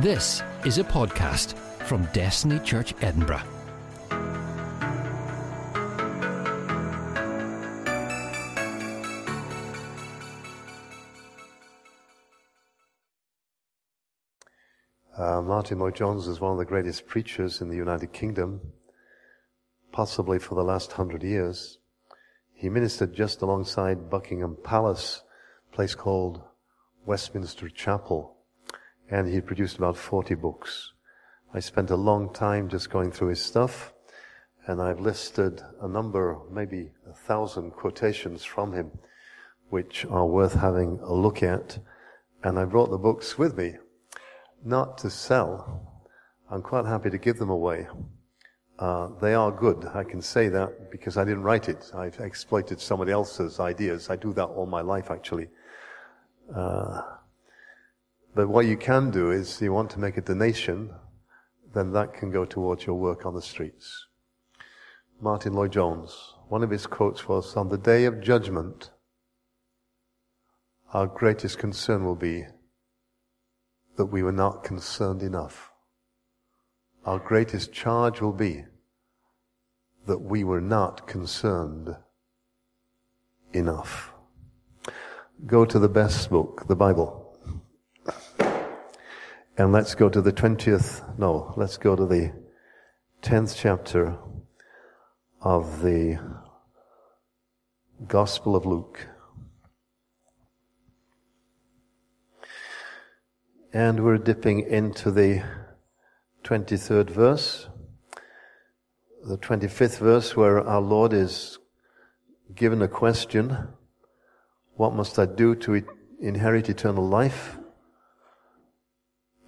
This is a podcast from Destiny Church Edinburgh. Uh, Martyn Lloyd-Jones is one of the greatest preachers in the United Kingdom, possibly for the last hundred years. He ministered just alongside Buckingham Palace, a place called Westminster Chapel, and he produced about 40 books. I spent a long time just going through his stuff, and I've listed a number, maybe a thousand quotations from him, which are worth having a look at. And I brought the books with me, not to sell. I'm quite happy to give them away. Uh, they are good. I can say that because I didn't write it. I've exploited somebody else's ideas. I do that all my life, actually. Uh, but what you can do is, you want to make a donation, then that can go towards your work on the streets. Martyn Lloyd-Jones, one of his quotes was, on the day of judgment, our greatest concern will be that we were not concerned enough. Our greatest charge will be that we were not concerned enough. Go to the best book, the Bible. And let's go to the 20th, no, let's go to the 10th chapter of the Gospel of Luke. And we're dipping into the 23rd verse, the 25th verse, where our Lord is given a question What must I do to inherit eternal life?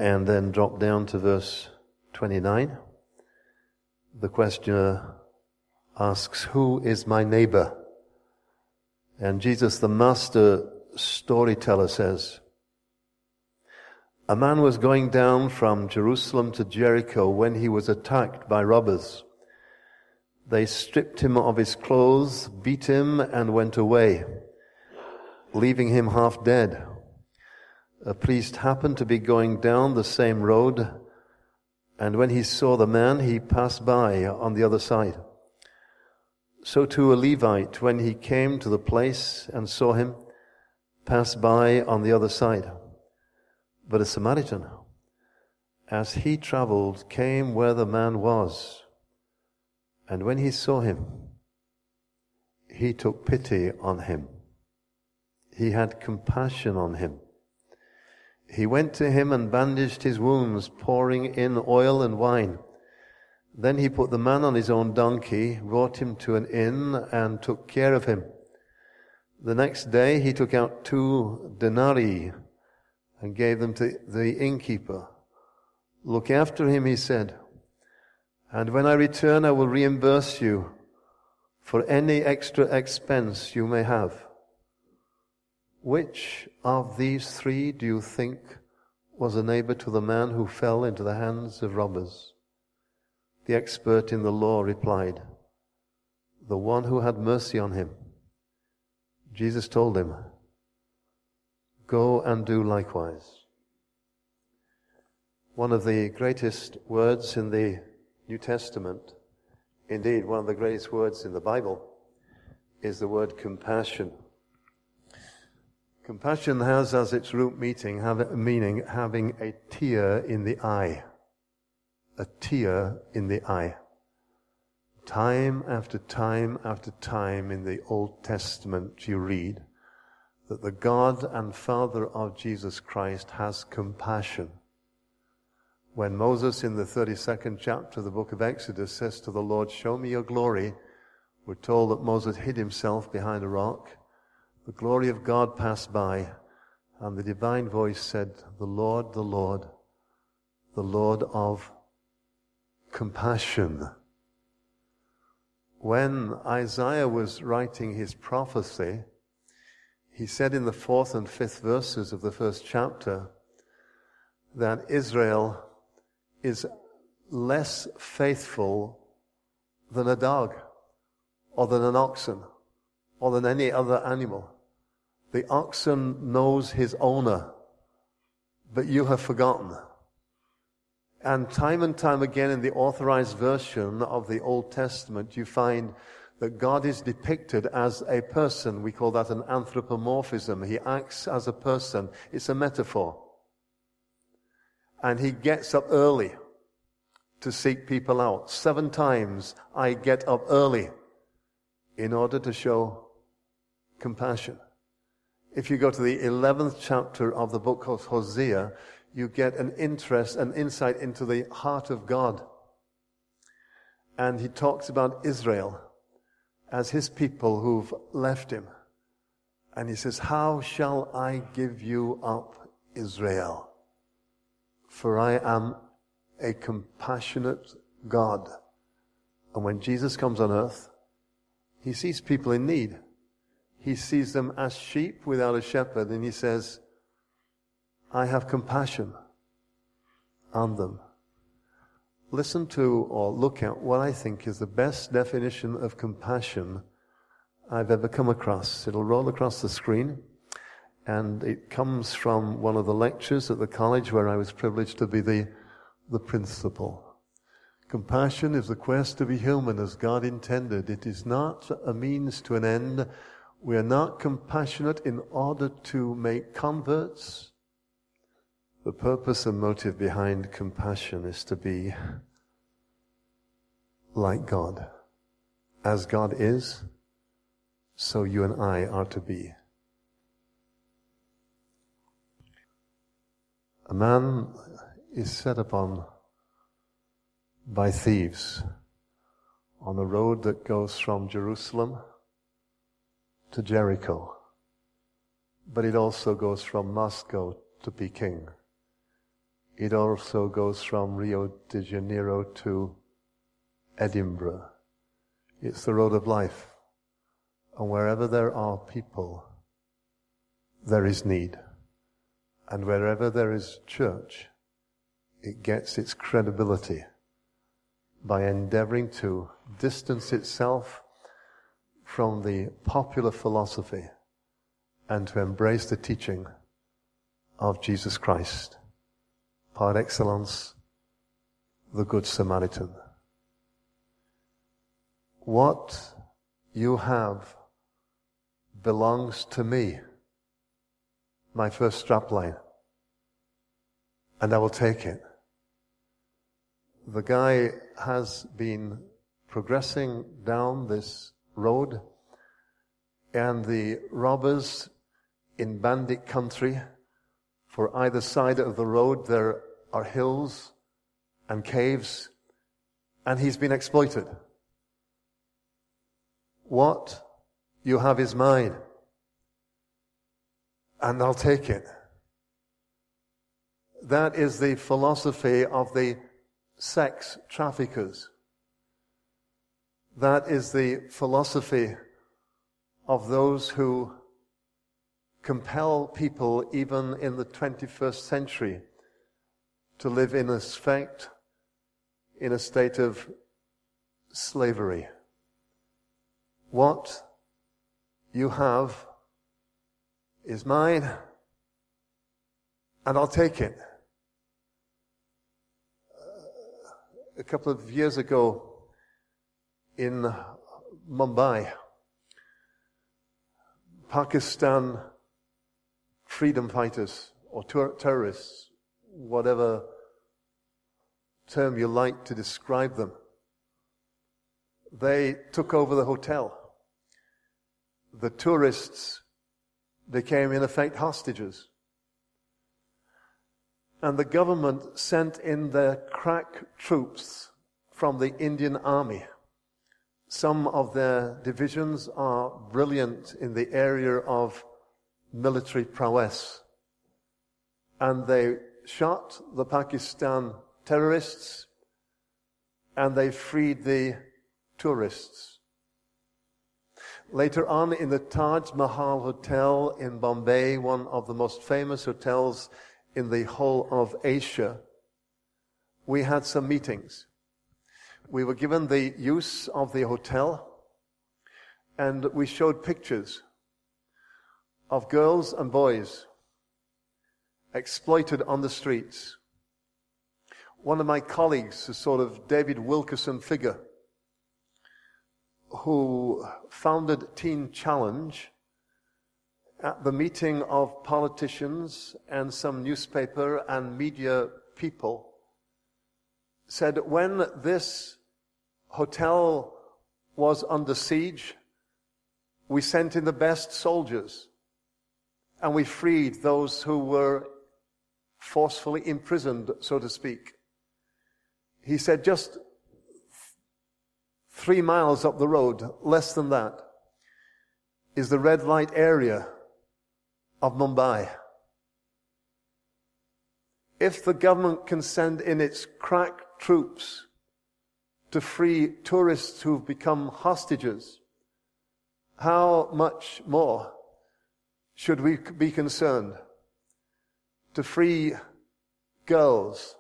And then drop down to verse 29. The questioner asks, Who is my neighbor? And Jesus, the master storyteller, says, a man was going down from Jerusalem to Jericho when he was attacked by robbers. They stripped him of his clothes, beat him, and went away, leaving him half dead. A priest happened to be going down the same road, and when he saw the man, he passed by on the other side. So too a Levite, when he came to the place and saw him, passed by on the other side. But a Samaritan, as he traveled, came where the man was. And when he saw him, he took pity on him. He had compassion on him. He went to him and bandaged his wounds, pouring in oil and wine. Then he put the man on his own donkey, brought him to an inn, and took care of him. The next day he took out two denarii and gave them to the innkeeper. Look after him, he said, and when I return, I will reimburse you for any extra expense you may have. Which of these three do you think was a neighbor to the man who fell into the hands of robbers? The expert in the law replied, The one who had mercy on him. Jesus told him, Go and do likewise. One of the greatest words in the New Testament, indeed, one of the greatest words in the Bible, is the word compassion. Compassion has as its root meaning, have, meaning having a tear in the eye. A tear in the eye. Time after time after time in the Old Testament you read that the God and Father of Jesus Christ has compassion. When Moses in the 32nd chapter of the book of Exodus says to the Lord, Show me your glory, we're told that Moses hid himself behind a rock. The glory of God passed by, and the divine voice said, The Lord, the Lord, the Lord of compassion. When Isaiah was writing his prophecy, he said in the fourth and fifth verses of the first chapter that Israel is less faithful than a dog or than an oxen or than any other animal. The oxen knows his owner, but you have forgotten. And time and time again in the authorized version of the Old Testament, you find that God is depicted as a person. We call that an anthropomorphism. He acts as a person. It's a metaphor. And he gets up early to seek people out. Seven times I get up early in order to show compassion. If you go to the 11th chapter of the book of Hosea, you get an interest, an insight into the heart of God. And he talks about Israel as his people who've left him. And he says, How shall I give you up, Israel? For I am a compassionate God. And when Jesus comes on earth, he sees people in need. He sees them as sheep without a shepherd, and he says, I have compassion on them. Listen to or look at what I think is the best definition of compassion I've ever come across. It'll roll across the screen, and it comes from one of the lectures at the college where I was privileged to be the, the principal. Compassion is the quest to be human as God intended. It is not a means to an end we are not compassionate in order to make converts. The purpose and motive behind compassion is to be like God. As God is, so you and I are to be. A man is set upon by thieves on a road that goes from Jerusalem to Jericho. But it also goes from Moscow to Peking. It also goes from Rio de Janeiro to Edinburgh. It's the road of life. And wherever there are people, there is need. And wherever there is church, it gets its credibility by endeavoring to distance itself from the popular philosophy and to embrace the teaching of Jesus Christ, par excellence, the Good Samaritan. What you have belongs to me, my first strapline, and I will take it. The guy has been progressing down this road, and the robbers in bandit country, for either side of the road there are hills and caves, and he's been exploited. What you have is mine, and I'll take it. That is the philosophy of the sex traffickers. That is the philosophy of those who compel people, even in the 21st century, to live in effect in a state of slavery. What you have is mine, and I'll take it. A couple of years ago, in Mumbai. Pakistan freedom fighters or ter- terrorists, whatever term you like to describe them, they took over the hotel. The tourists became, in effect, hostages. And the government sent in their crack troops from the Indian army some of their divisions are brilliant in the area of military prowess. And they shot the Pakistan terrorists and they freed the tourists. Later on in the Taj Mahal Hotel in Bombay, one of the most famous hotels in the whole of Asia, we had some meetings we were given the use of the hotel and we showed pictures of girls and boys exploited on the streets. one of my colleagues, a sort of David Wilkerson figure, who founded Teen Challenge at the meeting of politicians and some newspaper and media people, said when this hotel was under siege, we sent in the best soldiers and we freed those who were forcefully imprisoned, so to speak. He said just three miles up the road, less than that, is the red light area of Mumbai. If the government can send in its crack troops to free tourists who've become hostages, how much more should we be concerned to free girls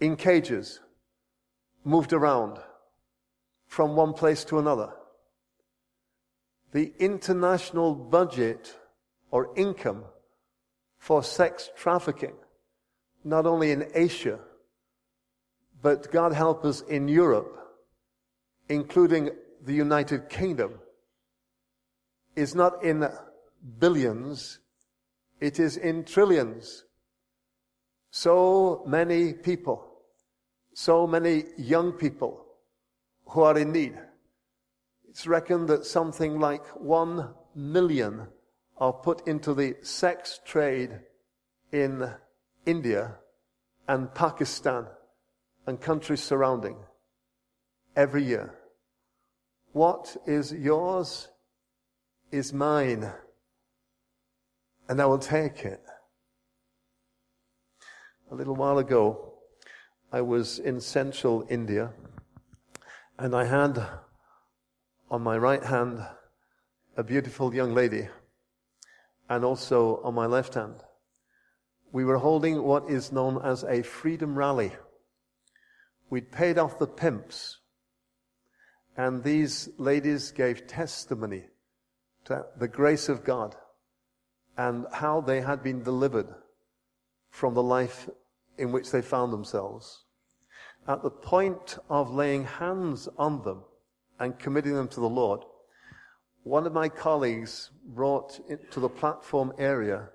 in cages, moved around from one place to another? The international budget or income for sex trafficking, not only in Asia, but God help us in Europe, including the United Kingdom, is not in billions, it is in trillions. So many people, so many young people who are in need. It's reckoned that something like one million are put into the sex trade in India and Pakistan and countries surrounding every year. What is yours is mine, and I will take it. A little while ago, I was in central India, and I had on my right hand a beautiful young lady, and also on my left hand. We were holding what is known as a freedom rally. We'd paid off the pimps, and these ladies gave testimony to the grace of God and how they had been delivered from the life in which they found themselves. At the point of laying hands on them and committing them to the Lord, one of my colleagues brought to the platform area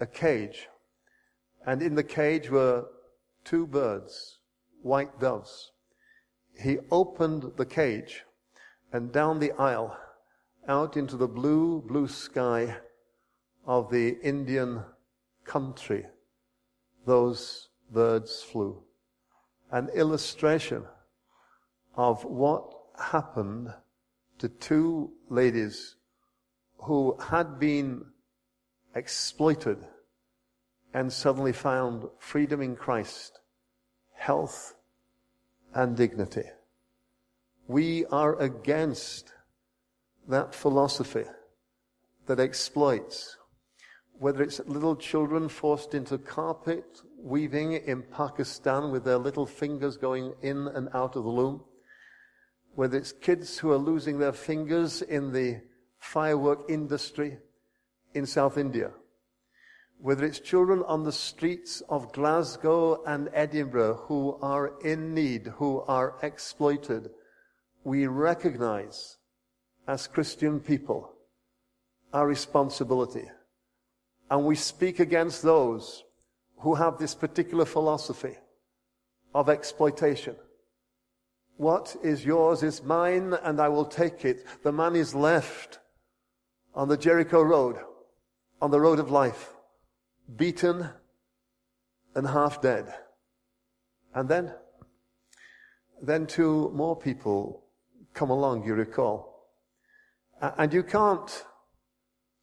a cage, and in the cage were two birds white doves. He opened the cage and down the aisle out into the blue, blue sky of the Indian country, those birds flew. An illustration of what happened to two ladies who had been exploited and suddenly found freedom in Christ health, and dignity. We are against that philosophy that exploits, whether it's little children forced into carpet weaving in Pakistan with their little fingers going in and out of the loom, whether it's kids who are losing their fingers in the firework industry in South India whether it's children on the streets of Glasgow and Edinburgh who are in need, who are exploited, we recognize as Christian people our responsibility. And we speak against those who have this particular philosophy of exploitation. What is yours is mine and I will take it. The man is left on the Jericho road, on the road of life beaten and half dead. And then, then two more people come along, you recall. And you can't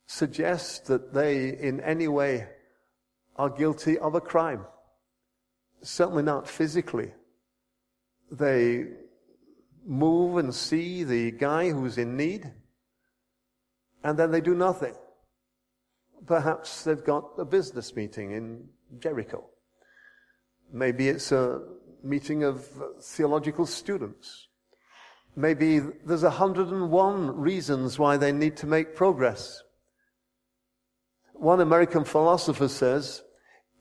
suggest that they in any way are guilty of a crime. Certainly not physically. They move and see the guy who's in need, and then they do nothing. Perhaps they've got a business meeting in Jericho. Maybe it's a meeting of theological students. Maybe there's 101 reasons why they need to make progress. One American philosopher says,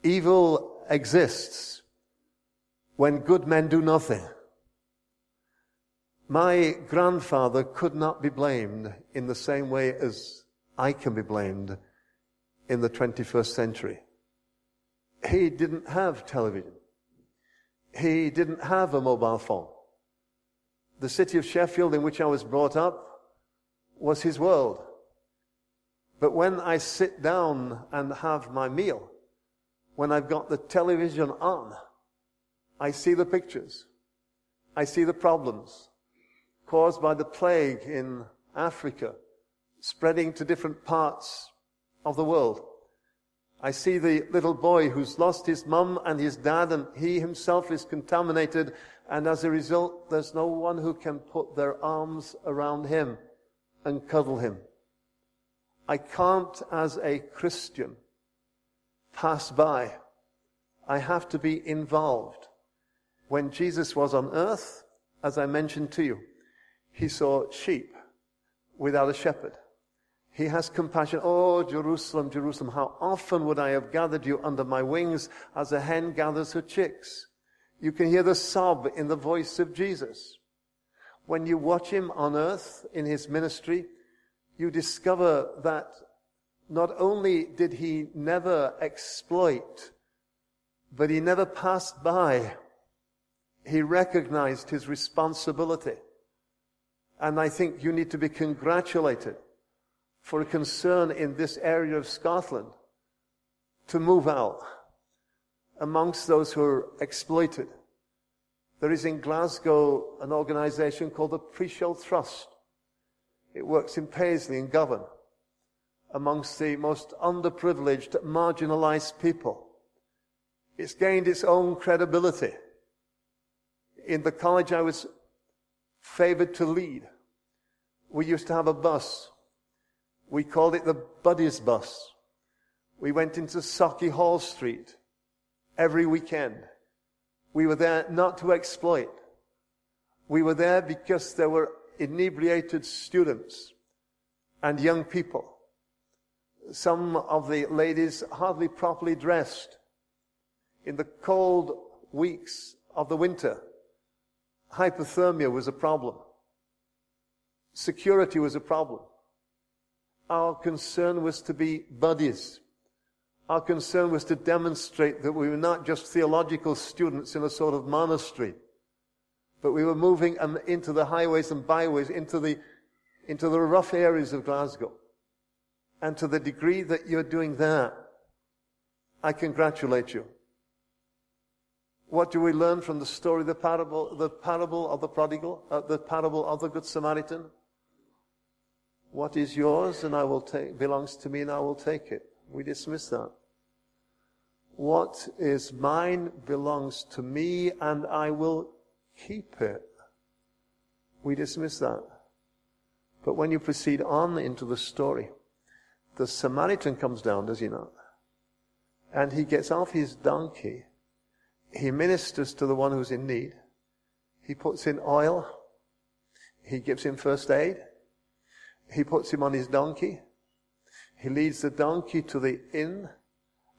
evil exists when good men do nothing. My grandfather could not be blamed in the same way as I can be blamed in the 21st century. He didn't have television. He didn't have a mobile phone. The city of Sheffield in which I was brought up was his world. But when I sit down and have my meal, when I've got the television on, I see the pictures. I see the problems caused by the plague in Africa, spreading to different parts of the world. I see the little boy who's lost his mum and his dad and he himself is contaminated and as a result there's no one who can put their arms around him and cuddle him. I can't as a Christian pass by. I have to be involved. When Jesus was on earth, as I mentioned to you, he saw sheep without a shepherd. He has compassion. Oh, Jerusalem, Jerusalem, how often would I have gathered you under my wings as a hen gathers her chicks? You can hear the sob in the voice of Jesus. When you watch him on earth in his ministry, you discover that not only did he never exploit, but he never passed by. He recognized his responsibility. And I think you need to be congratulated for a concern in this area of Scotland to move out amongst those who are exploited. There is in Glasgow an organization called the Preshal Trust. It works in Paisley and Govan amongst the most underprivileged, marginalized people. It's gained its own credibility. In the college I was favored to lead, we used to have a bus. We called it the Buddies Bus. We went into Sauchiehall Street every weekend. We were there not to exploit. We were there because there were inebriated students and young people. Some of the ladies hardly properly dressed. In the cold weeks of the winter, hypothermia was a problem. Security was a problem. Our concern was to be buddies. Our concern was to demonstrate that we were not just theological students in a sort of monastery, but we were moving into the highways and byways, into the, into the rough areas of Glasgow. And to the degree that you're doing that, I congratulate you. What do we learn from the story, the parable, the parable of the prodigal, uh, the parable of the good Samaritan? What is yours and I will take, belongs to me and I will take it. We dismiss that. What is mine belongs to me and I will keep it. We dismiss that. But when you proceed on into the story, the Samaritan comes down, does he not? And he gets off his donkey he ministers to the one who's in need. He puts in oil. He gives him first aid. He puts him on his donkey. He leads the donkey to the inn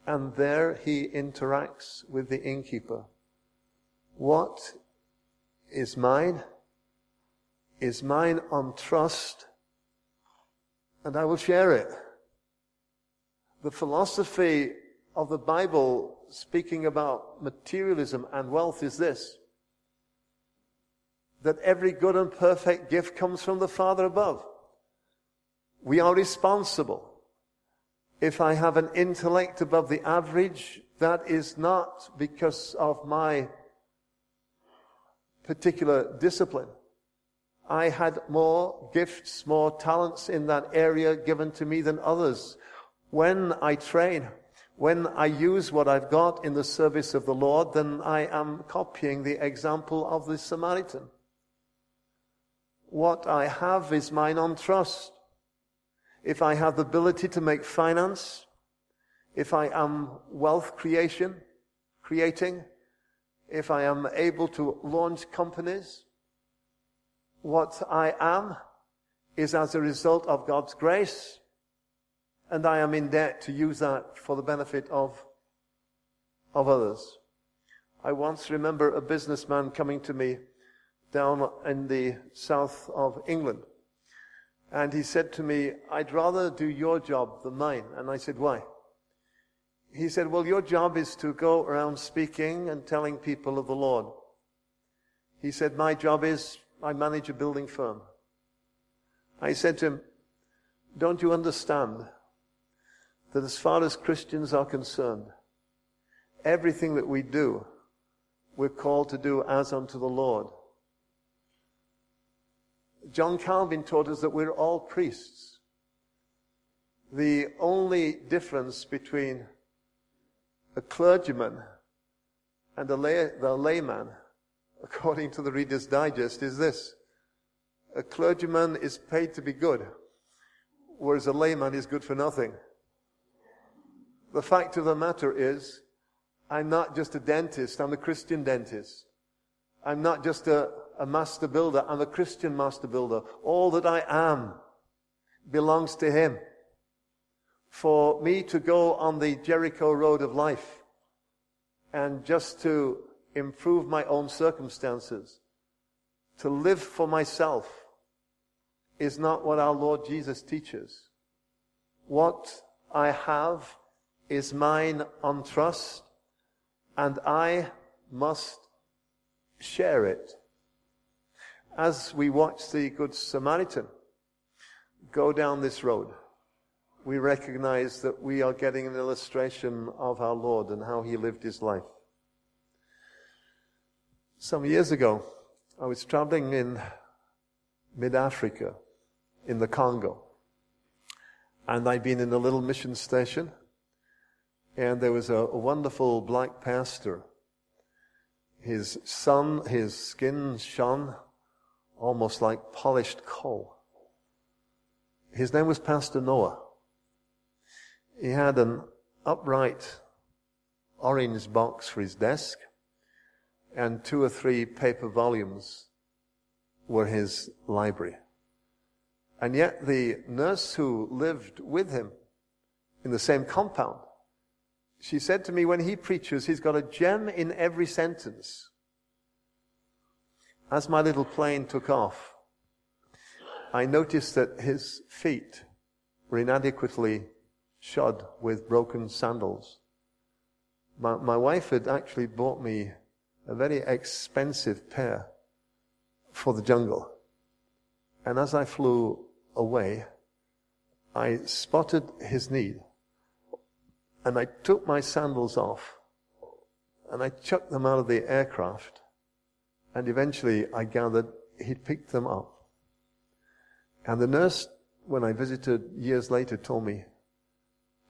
and there he interacts with the innkeeper. What is mine is mine on trust and I will share it. The philosophy of the Bible speaking about materialism and wealth is this that every good and perfect gift comes from the Father above. We are responsible. If I have an intellect above the average, that is not because of my particular discipline. I had more gifts, more talents in that area given to me than others. When I train, when I use what I've got in the service of the Lord, then I am copying the example of the Samaritan. What I have is mine on trust. If I have the ability to make finance, if I am wealth creation, creating, if I am able to launch companies, what I am is as a result of God's grace and I am in debt to use that for the benefit of, of others. I once remember a businessman coming to me down in the south of England. And he said to me, I'd rather do your job than mine. And I said, why? He said, well, your job is to go around speaking and telling people of the Lord. He said, my job is I manage a building firm. I said to him, don't you understand that as far as Christians are concerned, everything that we do, we're called to do as unto the Lord. John Calvin taught us that we're all priests. The only difference between a clergyman and a lay, the layman, according to the Reader's Digest, is this. A clergyman is paid to be good, whereas a layman is good for nothing. The fact of the matter is, I'm not just a dentist, I'm a Christian dentist. I'm not just a, a master builder, I'm a Christian master builder. All that I am belongs to Him. For me to go on the Jericho road of life and just to improve my own circumstances, to live for myself, is not what our Lord Jesus teaches. What I have is mine on trust, and I must share it. As we watch the Good Samaritan go down this road, we recognize that we are getting an illustration of our Lord and how he lived his life. Some years ago, I was traveling in mid Africa, in the Congo, and I'd been in a little mission station and there was a, a wonderful black pastor. His son, his skin shone almost like polished coal. His name was Pastor Noah. He had an upright orange box for his desk, and two or three paper volumes were his library. And yet the nurse who lived with him in the same compound she said to me, when he preaches, he's got a gem in every sentence. As my little plane took off, I noticed that his feet were inadequately shod with broken sandals. My, my wife had actually bought me a very expensive pair for the jungle. And as I flew away, I spotted his need and I took my sandals off and I chucked them out of the aircraft. And eventually I gathered he'd picked them up. And the nurse, when I visited years later, told me,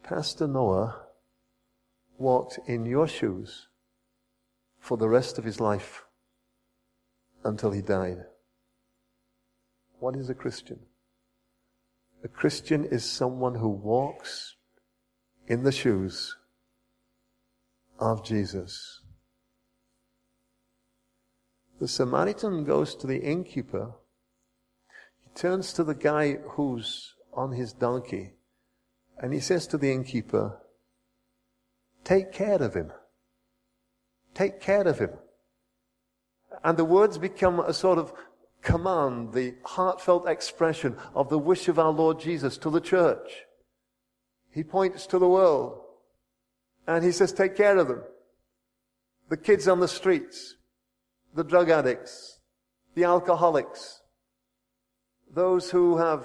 Pastor Noah walked in your shoes for the rest of his life until he died. What is a Christian? A Christian is someone who walks in the shoes of Jesus. The Samaritan goes to the innkeeper. He turns to the guy who's on his donkey and he says to the innkeeper, Take care of him. Take care of him. And the words become a sort of command, the heartfelt expression of the wish of our Lord Jesus to the church. He points to the world and he says, take care of them. The kids on the streets, the drug addicts, the alcoholics, those who have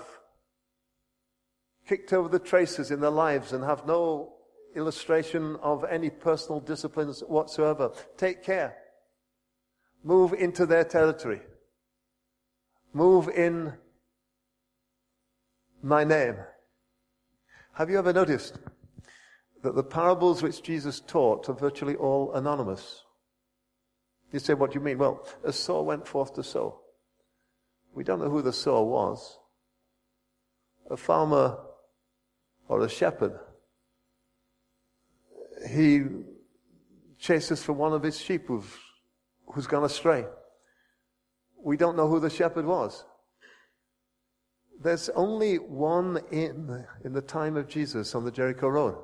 kicked over the traces in their lives and have no illustration of any personal disciplines whatsoever. Take care. Move into their territory. Move in my name. Have you ever noticed that the parables which Jesus taught are virtually all anonymous? You say, what do you mean? Well, a sower went forth to sow. We don't know who the sower was. A farmer or a shepherd. He chases for one of his sheep who's, who's gone astray. We don't know who the shepherd was. There's only one inn in the time of Jesus on the Jericho Road.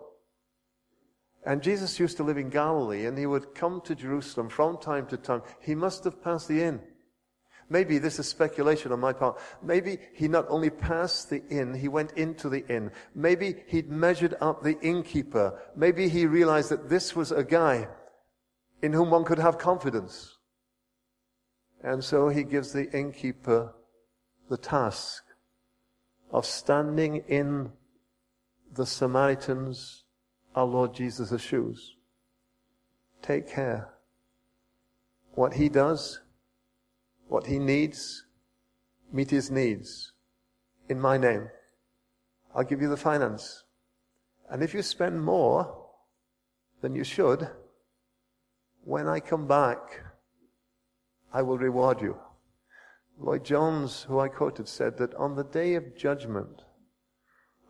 And Jesus used to live in Galilee and he would come to Jerusalem from time to time. He must have passed the inn. Maybe this is speculation on my part. Maybe he not only passed the inn, he went into the inn. Maybe he'd measured up the innkeeper. Maybe he realized that this was a guy in whom one could have confidence. And so he gives the innkeeper the task of standing in the Samaritans, our Lord Jesus' shoes. Take care. What he does, what he needs, meet his needs in my name. I'll give you the finance. And if you spend more than you should, when I come back, I will reward you. Lloyd Jones, who I quoted, said that on the day of judgment,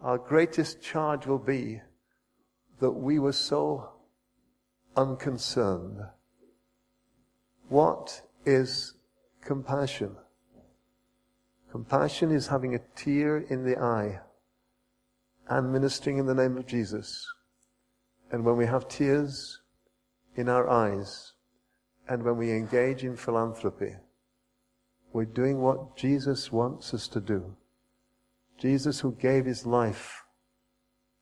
our greatest charge will be that we were so unconcerned. What is compassion? Compassion is having a tear in the eye and ministering in the name of Jesus. And when we have tears in our eyes and when we engage in philanthropy, we're doing what Jesus wants us to do. Jesus who gave his life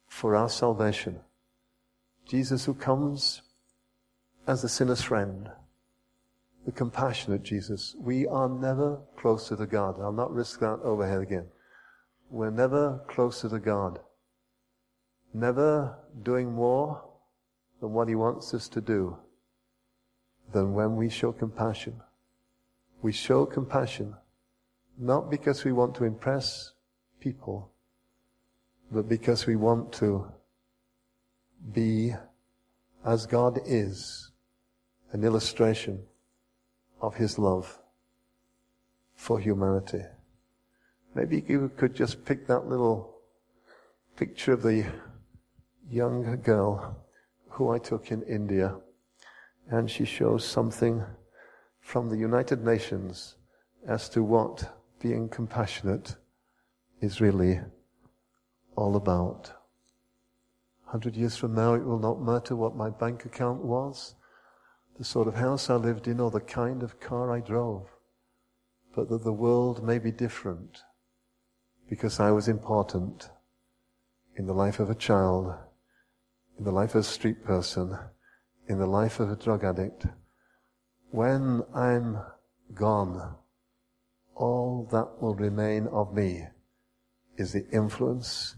for our salvation. Jesus who comes as the sinner's friend. The compassionate Jesus. We are never closer to God. I'll not risk that overhead again. We're never closer to God. Never doing more than what he wants us to do than when we show compassion. We show compassion not because we want to impress people, but because we want to be as God is, an illustration of His love for humanity. Maybe you could just pick that little picture of the young girl who I took in India, and she shows something from the United Nations as to what being compassionate is really all about. Hundred years from now, it will not matter what my bank account was, the sort of house I lived in, or the kind of car I drove, but that the world may be different because I was important in the life of a child, in the life of a street person, in the life of a drug addict, when I'm gone, all that will remain of me is the influence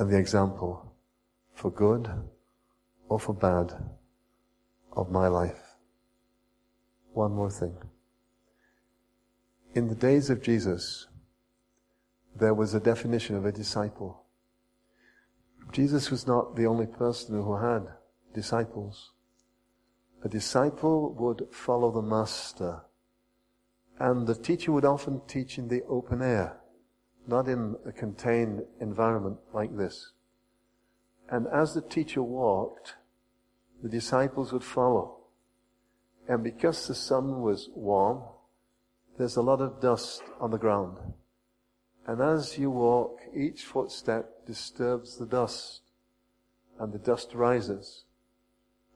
and the example for good or for bad of my life. One more thing. In the days of Jesus, there was a definition of a disciple. Jesus was not the only person who had disciples. A disciple would follow the master. And the teacher would often teach in the open air, not in a contained environment like this. And as the teacher walked, the disciples would follow. And because the sun was warm, there's a lot of dust on the ground. And as you walk, each footstep disturbs the dust, and the dust rises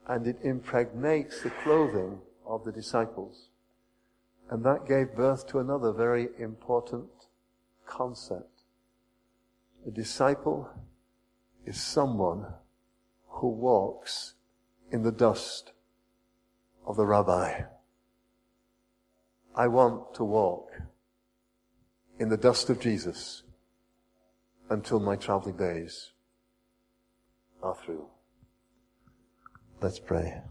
and it impregnates the clothing of the disciples. And that gave birth to another very important concept. A disciple is someone who walks in the dust of the rabbi. I want to walk in the dust of Jesus until my traveling days are through. Let's pray.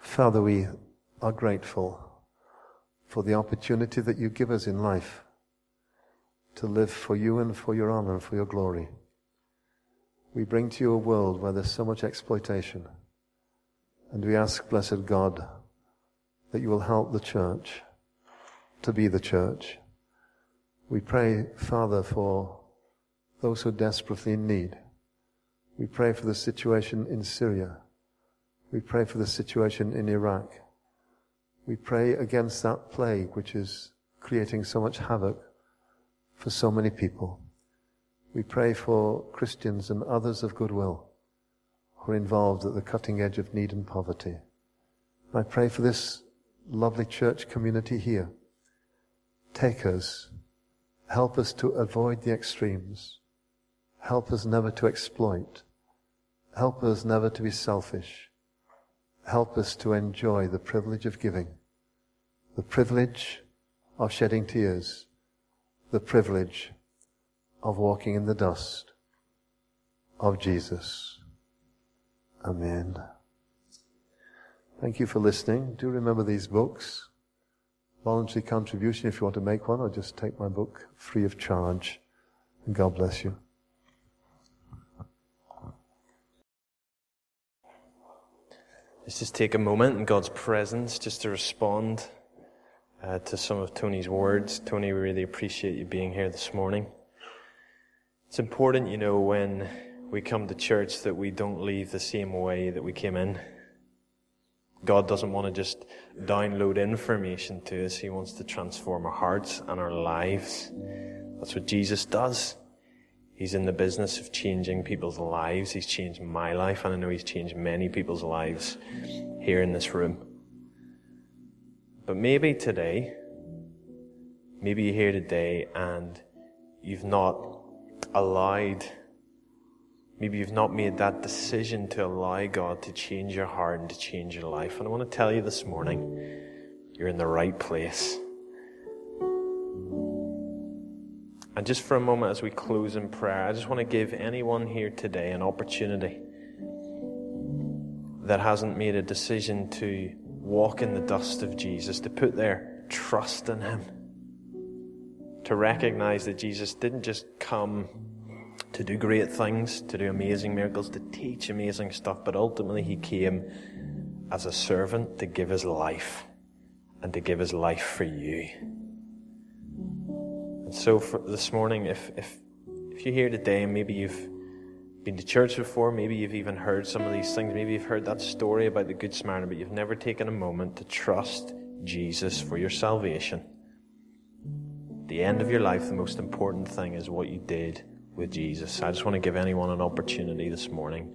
Father, we are grateful for the opportunity that you give us in life to live for you and for your honor and for your glory. We bring to you a world where there's so much exploitation. And we ask, blessed God, that you will help the church to be the church. We pray, Father, for those who are desperately in need. We pray for the situation in Syria. We pray for the situation in Iraq. We pray against that plague which is creating so much havoc for so many people. We pray for Christians and others of goodwill who are involved at the cutting edge of need and poverty. I pray for this lovely church community here. Take us. Help us to avoid the extremes. Help us never to exploit. Help us never to be selfish. Help us to enjoy the privilege of giving, the privilege of shedding tears, the privilege of walking in the dust of Jesus. Amen. Thank you for listening. Do remember these books. Voluntary contribution if you want to make one, or just take my book free of charge. And God bless you. Let's just take a moment in God's presence just to respond uh, to some of Tony's words. Tony, we really appreciate you being here this morning. It's important, you know, when we come to church that we don't leave the same way that we came in. God doesn't want to just download information to us. He wants to transform our hearts and our lives. That's what Jesus does. He's in the business of changing people's lives. He's changed my life, and I know He's changed many people's lives here in this room. But maybe today, maybe you're here today and you've not allowed Maybe you've not made that decision to allow God to change your heart and to change your life. And I want to tell you this morning, you're in the right place. And just for a moment as we close in prayer, I just want to give anyone here today an opportunity that hasn't made a decision to walk in the dust of Jesus, to put their trust in Him, to recognize that Jesus didn't just come to do great things, to do amazing miracles, to teach amazing stuff, but ultimately he came as a servant to give his life and to give his life for you. And so for this morning, if, if, if you're here today and maybe you've been to church before, maybe you've even heard some of these things, maybe you've heard that story about the Good Samaritan, but you've never taken a moment to trust Jesus for your salvation. At the end of your life, the most important thing is what you did with Jesus. I just want to give anyone an opportunity this morning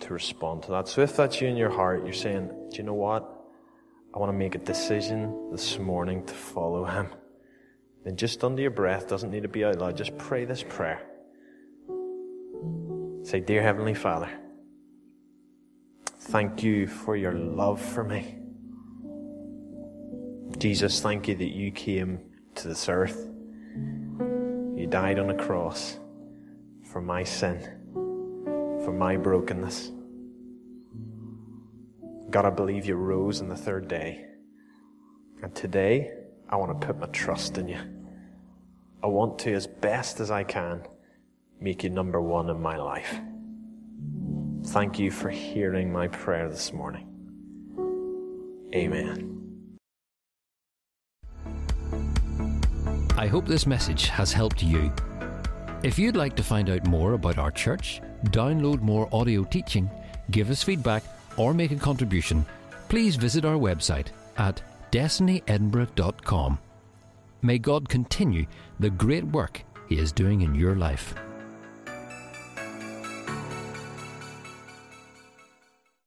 to respond to that. So if that's you in your heart, you're saying, Do you know what? I want to make a decision this morning to follow him. Then just under your breath, doesn't need to be out loud, just pray this prayer. Say, Dear Heavenly Father, thank you for your love for me. Jesus, thank you that you came to this earth. You died on a cross for my sin, for my brokenness. God, I believe you rose on the third day. And today, I want to put my trust in you. I want to, as best as I can, make you number one in my life. Thank you for hearing my prayer this morning. Amen. I hope this message has helped you. If you'd like to find out more about our church, download more audio teaching, give us feedback, or make a contribution, please visit our website at destinyedinburgh.com. May God continue the great work He is doing in your life.